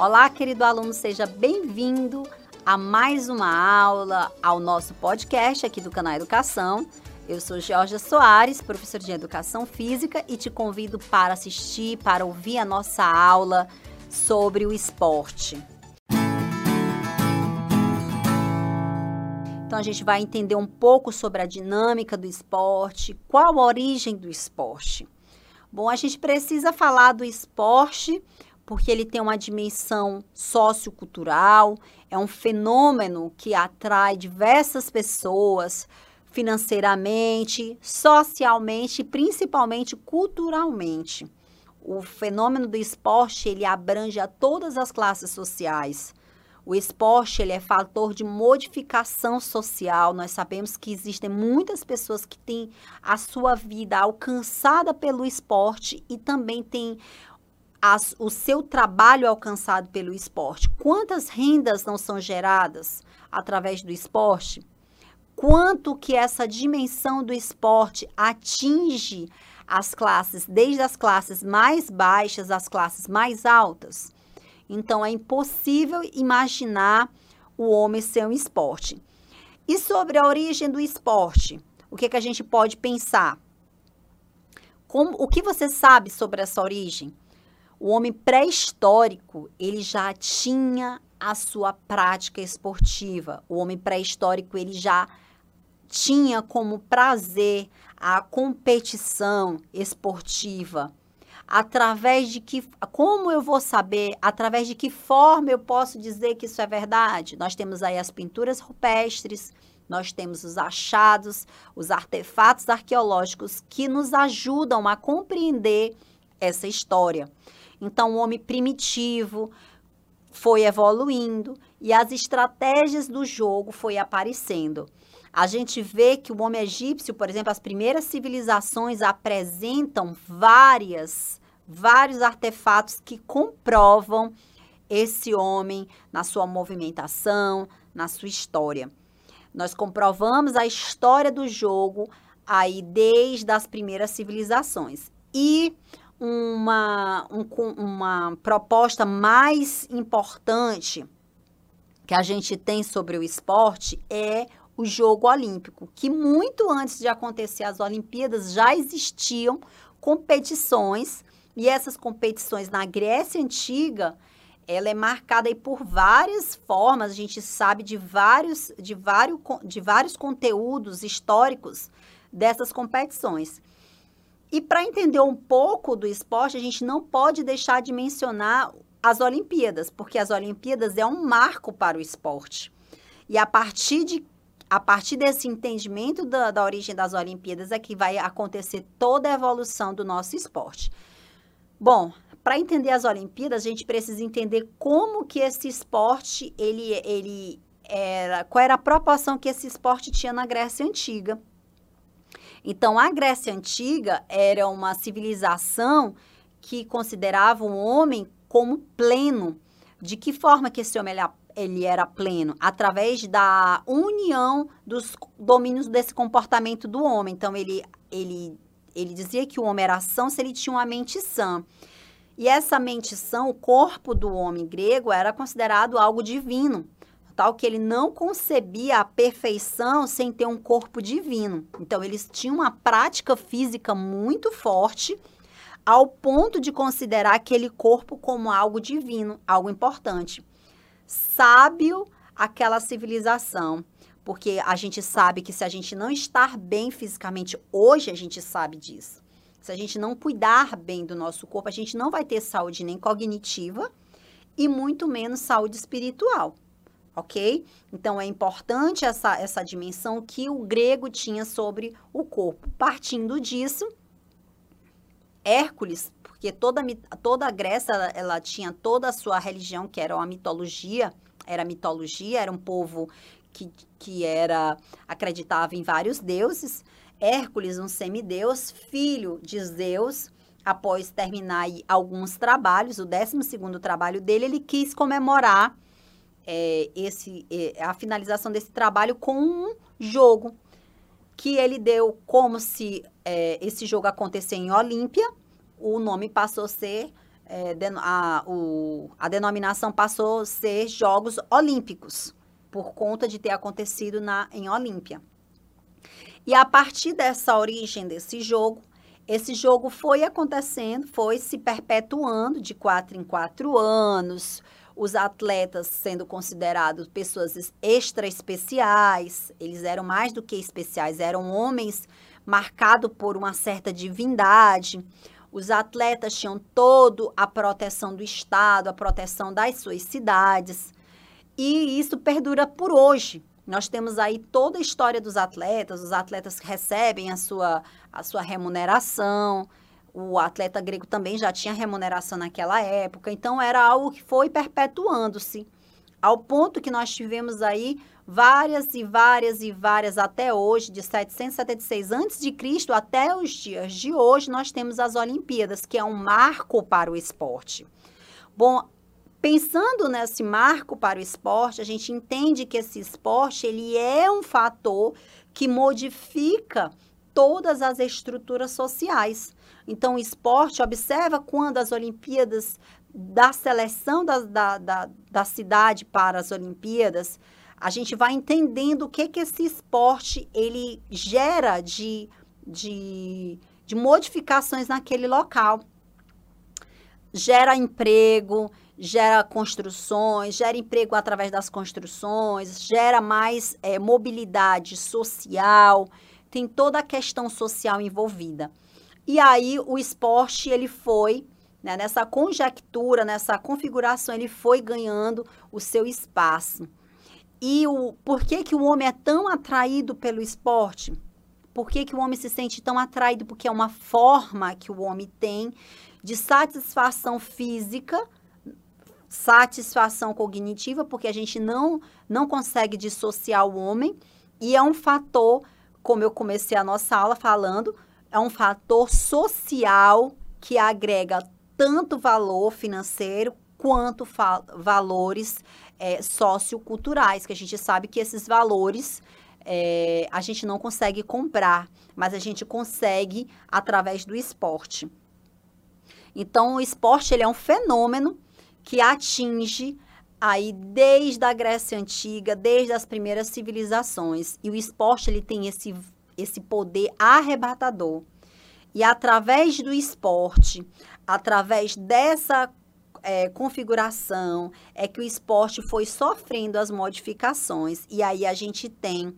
Olá, querido aluno, seja bem-vindo a mais uma aula ao nosso podcast aqui do canal Educação. Eu sou Georgia Soares, professora de Educação Física, e te convido para assistir, para ouvir a nossa aula sobre o esporte. Então, a gente vai entender um pouco sobre a dinâmica do esporte, qual a origem do esporte. Bom, a gente precisa falar do esporte porque ele tem uma dimensão sociocultural, é um fenômeno que atrai diversas pessoas financeiramente, socialmente e principalmente culturalmente. O fenômeno do esporte, ele abrange a todas as classes sociais. O esporte, ele é fator de modificação social. Nós sabemos que existem muitas pessoas que têm a sua vida alcançada pelo esporte e também têm as, o seu trabalho alcançado pelo esporte. Quantas rendas não são geradas através do esporte? Quanto que essa dimensão do esporte atinge as classes, desde as classes mais baixas às classes mais altas? Então, é impossível imaginar o homem ser um esporte. E sobre a origem do esporte? O que, que a gente pode pensar? Como, o que você sabe sobre essa origem? O homem pré-histórico, ele já tinha a sua prática esportiva. O homem pré-histórico, ele já tinha como prazer a competição esportiva. Através de que, como eu vou saber, através de que forma eu posso dizer que isso é verdade? Nós temos aí as pinturas rupestres, nós temos os achados, os artefatos arqueológicos que nos ajudam a compreender essa história. Então, o homem primitivo foi evoluindo e as estratégias do jogo foi aparecendo. A gente vê que o homem egípcio, por exemplo, as primeiras civilizações apresentam várias, vários artefatos que comprovam esse homem na sua movimentação, na sua história. Nós comprovamos a história do jogo aí desde as primeiras civilizações. E uma, um, uma proposta mais importante que a gente tem sobre o esporte é o jogo olímpico, que muito antes de acontecer as Olimpíadas já existiam competições e essas competições na Grécia antiga ela é marcada aí por várias formas, a gente sabe de vários, de vários, de vários conteúdos históricos dessas competições. E para entender um pouco do esporte, a gente não pode deixar de mencionar as Olimpíadas, porque as Olimpíadas é um marco para o esporte. E a partir, de, a partir desse entendimento da, da origem das Olimpíadas é que vai acontecer toda a evolução do nosso esporte. Bom, para entender as Olimpíadas, a gente precisa entender como que esse esporte, ele, ele era, qual era a proporção que esse esporte tinha na Grécia Antiga. Então, a Grécia Antiga era uma civilização que considerava o homem como pleno. De que forma que esse homem ele, ele era pleno? Através da união dos domínios desse comportamento do homem. Então, ele, ele, ele dizia que o homem era são se ele tinha uma mente sã. E essa mente sã, o corpo do homem grego, era considerado algo divino tal que ele não concebia a perfeição sem ter um corpo divino. Então, eles tinham uma prática física muito forte, ao ponto de considerar aquele corpo como algo divino, algo importante. Sábio aquela civilização, porque a gente sabe que se a gente não estar bem fisicamente, hoje a gente sabe disso. Se a gente não cuidar bem do nosso corpo, a gente não vai ter saúde nem cognitiva e muito menos saúde espiritual ok? Então, é importante essa, essa dimensão que o grego tinha sobre o corpo. Partindo disso, Hércules, porque toda, toda a Grécia, ela, ela tinha toda a sua religião, que era uma mitologia, era mitologia, era um povo que, que era acreditava em vários deuses. Hércules, um semideus, filho de Zeus, após terminar alguns trabalhos, o 12 segundo trabalho dele, ele quis comemorar é, esse, é, a finalização desse trabalho com um jogo que ele deu como se é, esse jogo acontecesse em Olímpia, o nome passou a ser é, a, o, a denominação passou a ser Jogos Olímpicos, por conta de ter acontecido na, em Olímpia. E a partir dessa origem desse jogo, esse jogo foi acontecendo, foi se perpetuando de quatro em quatro anos, os atletas sendo considerados pessoas extra especiais, eles eram mais do que especiais, eram homens marcados por uma certa divindade. Os atletas tinham toda a proteção do Estado, a proteção das suas cidades. E isso perdura por hoje. Nós temos aí toda a história dos atletas, os atletas recebem a sua, a sua remuneração, o atleta grego também já tinha remuneração naquela época, então era algo que foi perpetuando-se, ao ponto que nós tivemos aí várias e várias e várias até hoje, de 776 a.C. até os dias de hoje, nós temos as Olimpíadas, que é um marco para o esporte. Bom, Pensando nesse marco para o esporte, a gente entende que esse esporte ele é um fator que modifica todas as estruturas sociais. Então, o esporte, observa quando as Olimpíadas, da seleção da, da, da, da cidade para as Olimpíadas, a gente vai entendendo o que, que esse esporte ele gera de, de, de modificações naquele local. Gera emprego, gera construções, gera emprego através das construções, gera mais é, mobilidade social, tem toda a questão social envolvida. E aí o esporte ele foi né, nessa conjectura, nessa configuração, ele foi ganhando o seu espaço. E o por que que o homem é tão atraído pelo esporte? Por que, que o homem se sente tão atraído? Porque é uma forma que o homem tem de satisfação física satisfação cognitiva, porque a gente não, não consegue dissociar o homem, e é um fator, como eu comecei a nossa aula falando, é um fator social que agrega tanto valor financeiro quanto valores é, socioculturais, que a gente sabe que esses valores é, a gente não consegue comprar, mas a gente consegue através do esporte. Então, o esporte ele é um fenômeno que atinge aí desde a Grécia Antiga, desde as primeiras civilizações. E o esporte ele tem esse, esse poder arrebatador. E através do esporte, através dessa é, configuração, é que o esporte foi sofrendo as modificações. E aí a gente tem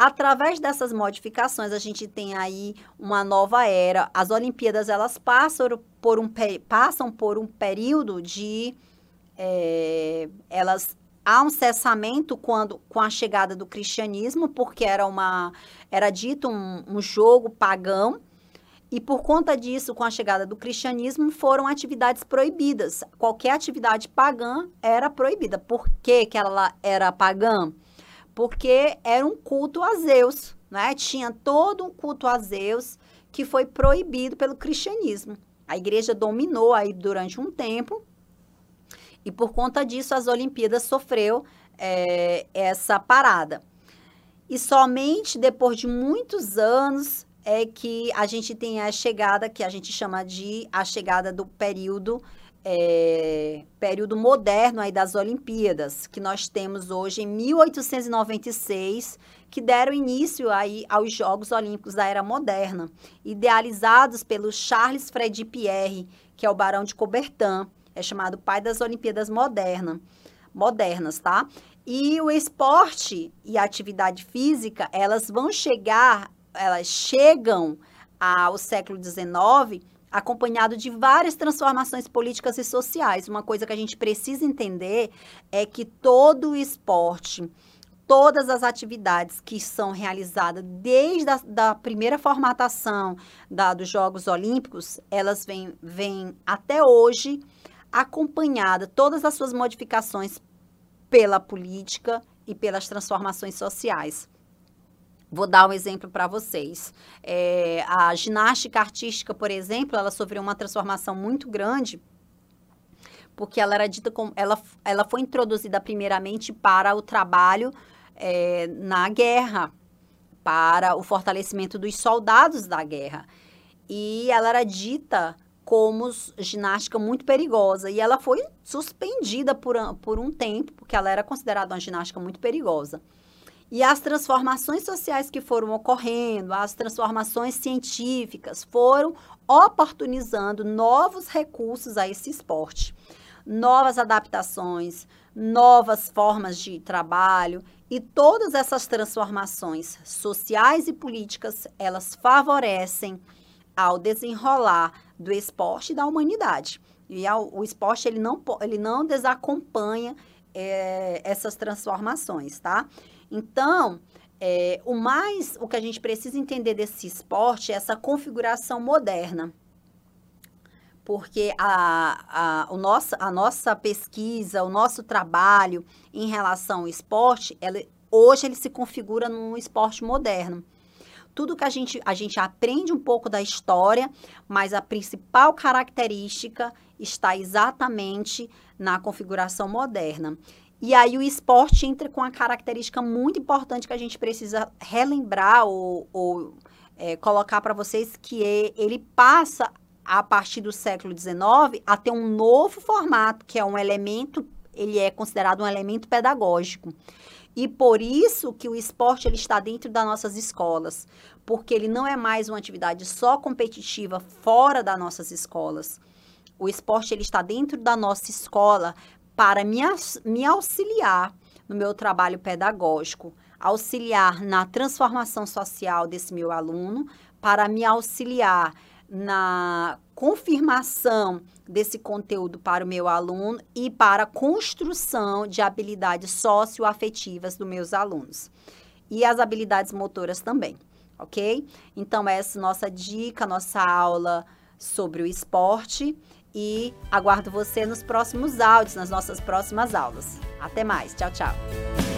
Através dessas modificações, a gente tem aí uma nova era. As Olimpíadas, elas passam por um, passam por um período de... É, elas há um cessamento quando com a chegada do cristianismo, porque era uma era dito um, um, jogo pagão e por conta disso, com a chegada do cristianismo, foram atividades proibidas. Qualquer atividade pagã era proibida. Por que, que ela era pagã? porque era um culto a Zeus, né? Tinha todo um culto a Zeus que foi proibido pelo cristianismo. A igreja dominou aí durante um tempo e por conta disso as Olimpíadas sofreu é, essa parada. E somente depois de muitos anos é que a gente tem a chegada que a gente chama de a chegada do período é, período moderno aí das Olimpíadas, que nós temos hoje em 1896, que deram início aí aos Jogos Olímpicos da Era Moderna, idealizados pelo Charles Freddy Pierre, que é o Barão de Coubertin, é chamado pai das Olimpíadas moderna, modernas, tá? E o esporte e a atividade física, elas vão chegar, elas chegam ao século XIX acompanhado de várias transformações políticas e sociais. Uma coisa que a gente precisa entender é que todo o esporte, todas as atividades que são realizadas desde a da primeira formatação da, dos Jogos Olímpicos, elas vêm, vêm até hoje acompanhada todas as suas modificações pela política e pelas transformações sociais. Vou dar um exemplo para vocês. É, a ginástica artística, por exemplo, ela sofreu uma transformação muito grande porque ela era dita como ela, ela foi introduzida primeiramente para o trabalho é, na guerra, para o fortalecimento dos soldados da guerra. E ela era dita como ginástica muito perigosa. E ela foi suspendida por, por um tempo, porque ela era considerada uma ginástica muito perigosa. E as transformações sociais que foram ocorrendo, as transformações científicas foram oportunizando novos recursos a esse esporte, novas adaptações, novas formas de trabalho e todas essas transformações sociais e políticas, elas favorecem ao desenrolar do esporte e da humanidade. E ao, o esporte, ele não, ele não desacompanha é, essas transformações, tá? Então, é, o mais, o que a gente precisa entender desse esporte é essa configuração moderna. Porque a, a, o nosso, a nossa pesquisa, o nosso trabalho em relação ao esporte, ela, hoje ele se configura num esporte moderno tudo que a gente, a gente aprende um pouco da história, mas a principal característica está exatamente na configuração moderna. E aí o esporte entra com uma característica muito importante que a gente precisa relembrar ou, ou é, colocar para vocês, que é, ele passa, a partir do século XIX, a ter um novo formato, que é um elemento, ele é considerado um elemento pedagógico. E por isso que o esporte ele está dentro das nossas escolas, porque ele não é mais uma atividade só competitiva fora das nossas escolas. O esporte ele está dentro da nossa escola para me, me auxiliar no meu trabalho pedagógico, auxiliar na transformação social desse meu aluno, para me auxiliar na confirmação desse conteúdo para o meu aluno e para a construção de habilidades socioafetivas dos meus alunos. E as habilidades motoras também, ok? Então, essa é nossa dica, nossa aula sobre o esporte e aguardo você nos próximos áudios, nas nossas próximas aulas. Até mais. Tchau, tchau.